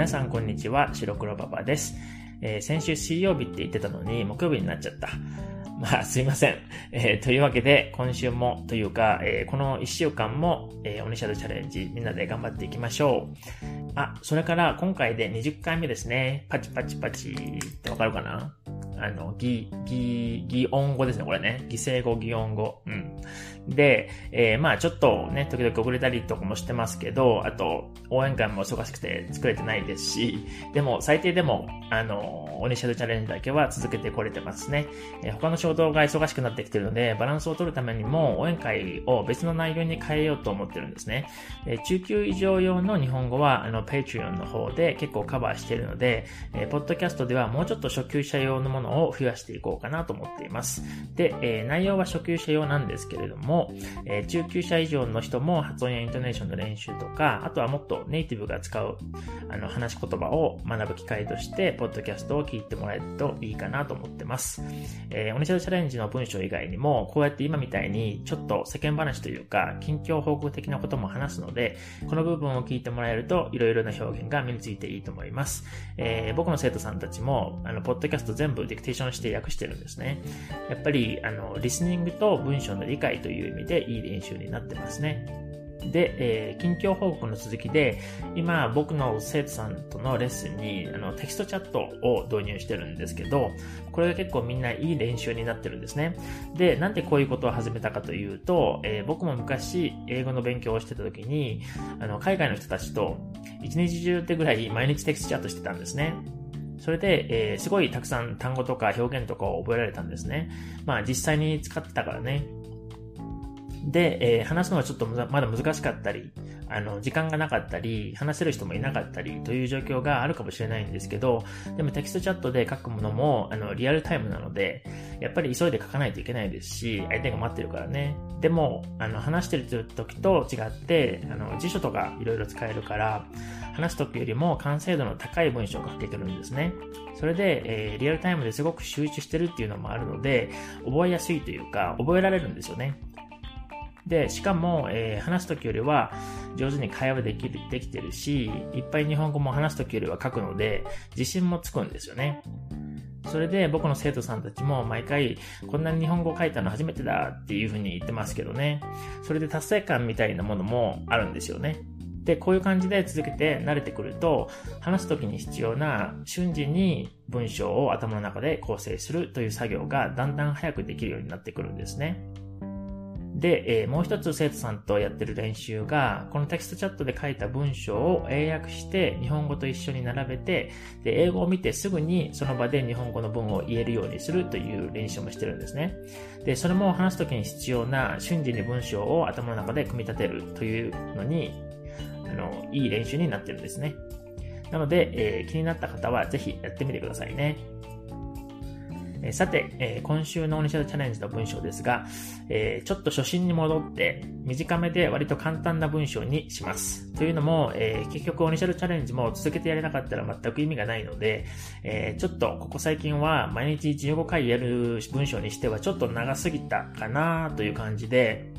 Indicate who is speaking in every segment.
Speaker 1: 皆さんこんにちは、白黒パパです。えー、先週水曜日って言ってたのに木曜日になっちゃった。まあ、すいません。えー、というわけで、今週も、というか、えー、この1週間も、えー、オニシャルチャレンジ、みんなで頑張っていきましょう。あ、それから今回で20回目ですね。パチパチパチってわかるかな？あの、擬、擬、擬音語ですね、これね。擬声語、擬音語。うん。で、えー、まあちょっとね、時々遅れたりとかもしてますけど、あと、応援会も忙しくて作れてないですし、でも最低でも、あの、オニシャルチャレンジだけは続けてこれてますね。えー、他の衝動が忙しくなってきてるので、バランスを取るためにも、応援会を別の内容に変えようと思ってるんですね。えー、中級以上用の日本語は、あの、Patreon の方で結構カバーしているので、えー、ポッドキャストではもうちょっと初級者用のものを増やしていこうかなと思っています。で、えー、内容は初級者用なんですけれども、えー、中級者以上の人も発音やイントネーションの練習とか、あとはもっとネイティブが使う、あの、話し言葉を学ぶ機会として、ポッドキャストを聞いてもらえるといいかなと思ってます。えー、オニシャルチャレンジの文章以外にも、こうやって今みたいに、ちょっと世間話というか、近況報告的なことも話すので、この部分を聞いてもらえると、いろいろな表現が身についていいと思います。えー、僕の生徒さんたちも、あの、ポッドキャスト全部ディクテーションして訳してるんですね。やっぱり、あの、リスニングと文章の理解という意味でいい練習になってますね。で、えー、近況報告の続きで、今僕の生徒さんとのレッスンにあのテキストチャットを導入してるんですけど、これが結構みんないい練習になってるんですね。で、なんでこういうことを始めたかというと、えー、僕も昔英語の勉強をしてた時に、あの海外の人たちと一日中ってぐらい毎日テキストチャットしてたんですね。それで、えー、すごいたくさん単語とか表現とかを覚えられたんですね。まあ実際に使ってたからね。で、えー、話すのはちょっとまだ難しかったり、あの、時間がなかったり、話せる人もいなかったりという状況があるかもしれないんですけど、でもテキストチャットで書くものも、あの、リアルタイムなので、やっぱり急いで書かないといけないですし、相手が待ってるからね。でも、あの、話してる時と違って、あの、辞書とかいろいろ使えるから、話す時よりも完成度の高い文章が書けてるんですね。それで、えー、リアルタイムですごく集中してるっていうのもあるので、覚えやすいというか、覚えられるんですよね。で、しかも、えー、話すときよりは上手に会話できる、できてるし、いっぱい日本語も話すときよりは書くので、自信もつくんですよね。それで僕の生徒さんたちも毎回こんなに日本語書いたの初めてだっていうふうに言ってますけどね。それで達成感みたいなものもあるんですよね。で、こういう感じで続けて慣れてくると、話す時に必要な瞬時に文章を頭の中で構成するという作業がだんだん早くできるようになってくるんですね。で、えー、もう一つ生徒さんとやってる練習が、このテキストチャットで書いた文章を英訳して日本語と一緒に並べて、で、英語を見てすぐにその場で日本語の文を言えるようにするという練習もしてるんですね。で、それも話すときに必要な瞬時に文章を頭の中で組み立てるというのに、あの、いい練習になってるんですね。なので、えー、気になった方はぜひやってみてくださいね。えさて、え今週のオニシャルチャレンジの文章ですが、えちょっと初心に戻って短めで割と簡単な文章にします。というのも、え結局オニシャルチャレンジも続けてやれなかったら全く意味がないので、えちょっとここ最近は毎日15回やる文章にしてはちょっと長すぎたかなという感じで、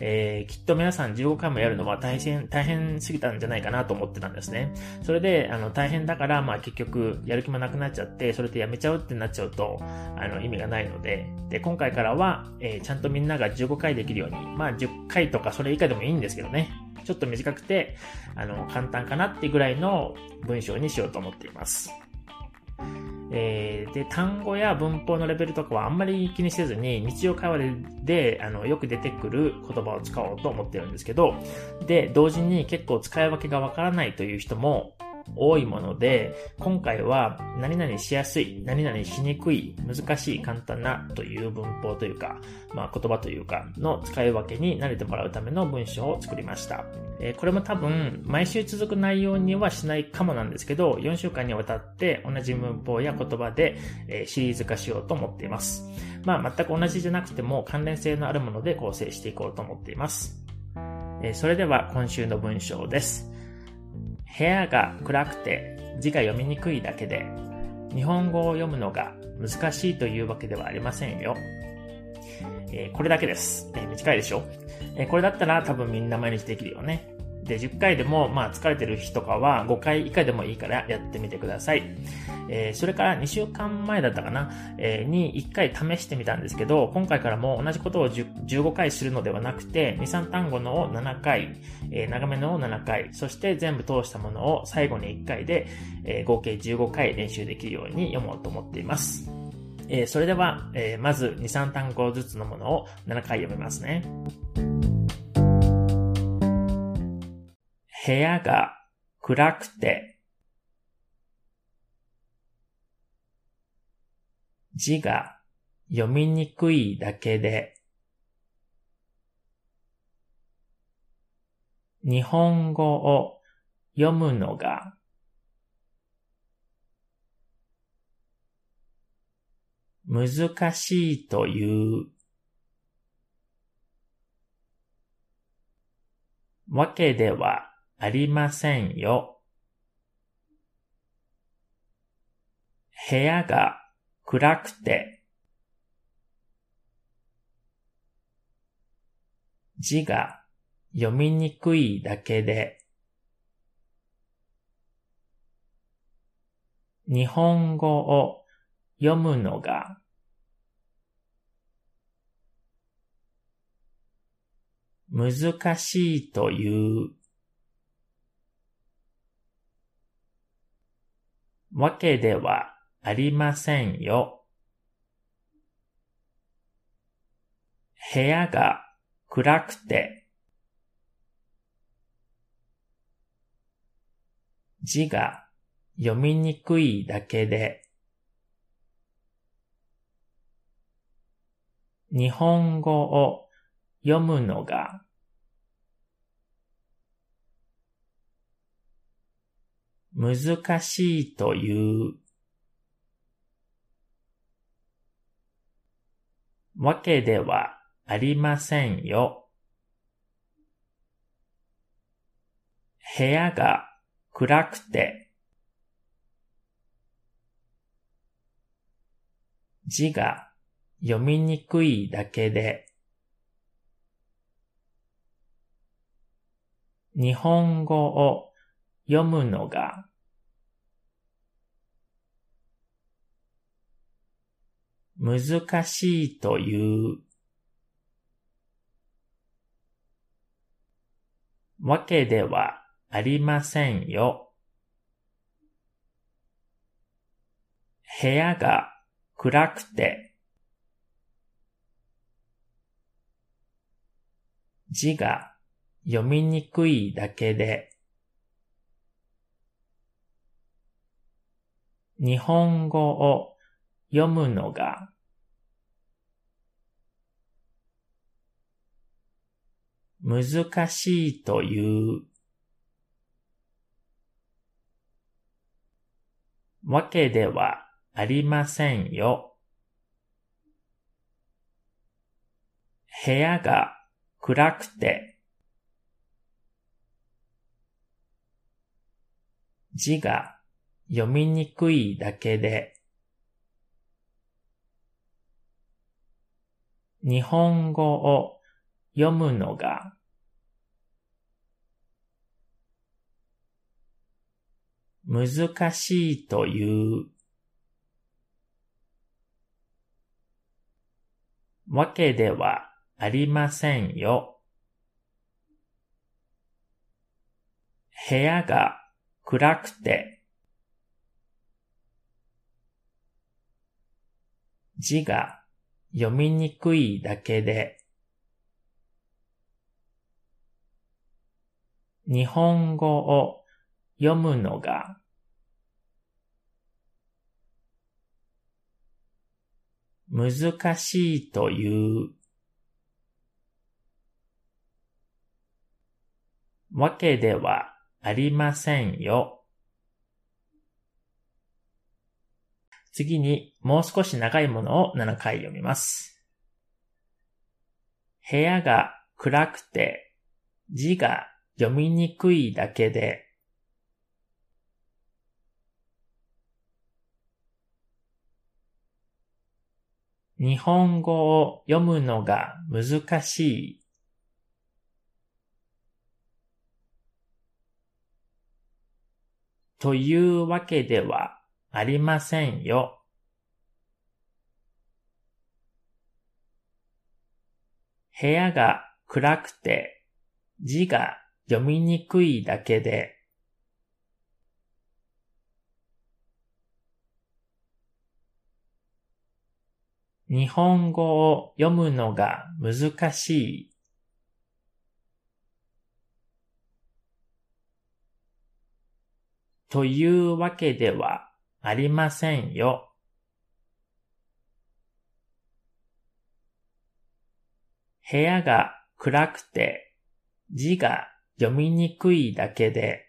Speaker 1: えー、きっと皆さん15回もやるのは大変、大変すぎたんじゃないかなと思ってたんですね。それで、あの、大変だから、まあ結局、やる気もなくなっちゃって、それでやめちゃうってなっちゃうと、あの、意味がないので、で、今回からは、えー、ちゃんとみんなが15回できるように、まあ10回とかそれ以下でもいいんですけどね。ちょっと短くて、あの、簡単かなってぐらいの文章にしようと思っています。えー、で、単語や文法のレベルとかはあんまり気にせずに、日常会話でであのよく出てくる言葉を使おうと思ってるんですけど、で、同時に結構使い分けがわからないという人も多いもので、今回は何々しやすい、何々しにくい、難しい、簡単なという文法というか、まあ言葉というかの使い分けに慣れてもらうための文章を作りました。えこれも多分毎週続く内容にはしないかもなんですけど、4週間にわたって同じ文法や言葉で、えシリーズ化しようと思っています。まあ全く同じじゃなくても関連性のあるもので構成していこうと思っています。えそれでは今週の文章です。部屋が暗くて字が読みにくいだけで日本語を読むのが難しいというわけではありませんよ。えー、これだけです。えー、短いでしょ、えー、これだったら多分みんな毎日できるよね。で、10回でも、まあ、疲れてる日とかは5回以下でもいいからやってみてください。えー、それから2週間前だったかな、えー、に1回試してみたんですけど、今回からも同じことを15回するのではなくて、2、3単語のを7回、えー、長めのを7回、そして全部通したものを最後に1回で、えー、合計15回練習できるように読もうと思っています。えー、それでは、えー、まず2、3単語ずつのものを7回読みますね。部屋が暗くて字が読みにくいだけで日本語を読むのが難しいというわけではありませんよ。部屋が暗くて字が読みにくいだけで日本語を読むのが難しいというわけではありませんよ。部屋が暗くて字が読みにくいだけで日本語を読むのが難しいというわけではありませんよ。部屋が暗くて字が読みにくいだけで、日本語を読むのが難しいというわけではありませんよ。部屋が暗くて字が読みにくいだけで、日本語を読むのが。難しいという。わけではありませんよ。部屋が暗くて、字が読みにくいだけで、日本語を読むのが難しいというわけではありませんよ。部屋が暗くて字が読みにくいだけで日本語を読むのが難しいというわけではありませんよ。次にもう少し長いものを7回読みます。部屋が暗くて字が読みにくいだけで日本語を読むのが難しいというわけではありませんよ。部屋が暗くて字が読みにくいだけで日本語を読むのが難しい。というわけではありませんよ。部屋が暗くて字が読みにくいだけで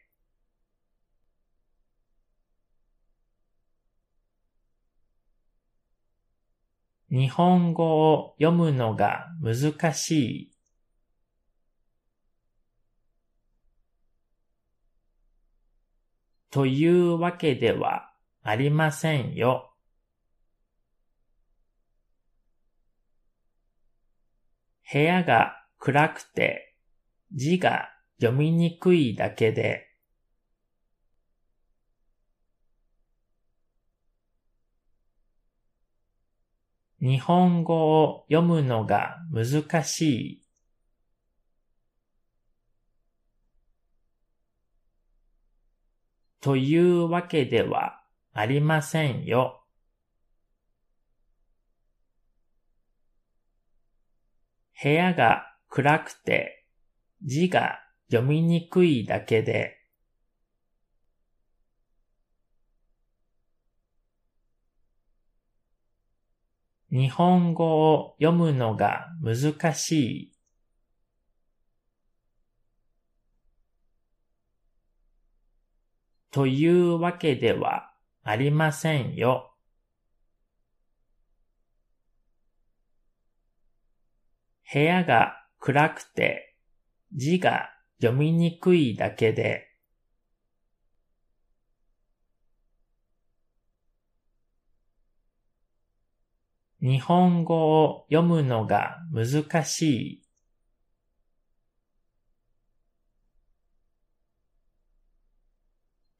Speaker 1: 日本語を読むのが難しい。というわけではありませんよ。部屋が暗くて字が読みにくいだけで日本語を読むのが難しい。というわけではありませんよ。部屋が暗くて字が読みにくいだけで日本語を読むのが難しい。というわけではありませんよ。部屋が暗くて字が読みにくいだけで日本語を読むのが難しい。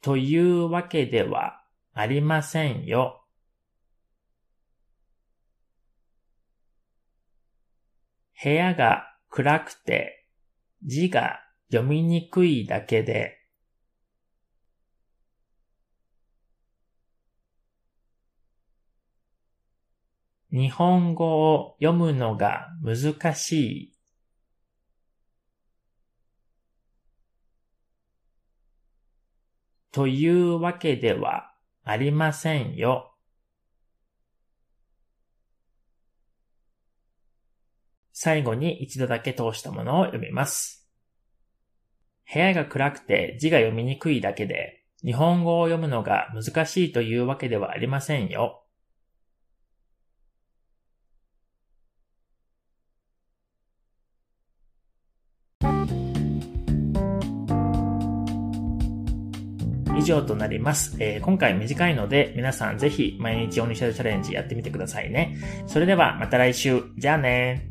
Speaker 1: というわけではありませんよ。部屋が暗くて字が読みにくいだけで日本語を読むのが難しい。というわけではありませんよ。最後に一度だけ通したものを読みます。部屋が暗くて字が読みにくいだけで、日本語を読むのが難しいというわけではありませんよ。上となります。えー、今回短いので皆さんぜひ毎日オニシャルチャレンジやってみてくださいね。それではまた来週。じゃあね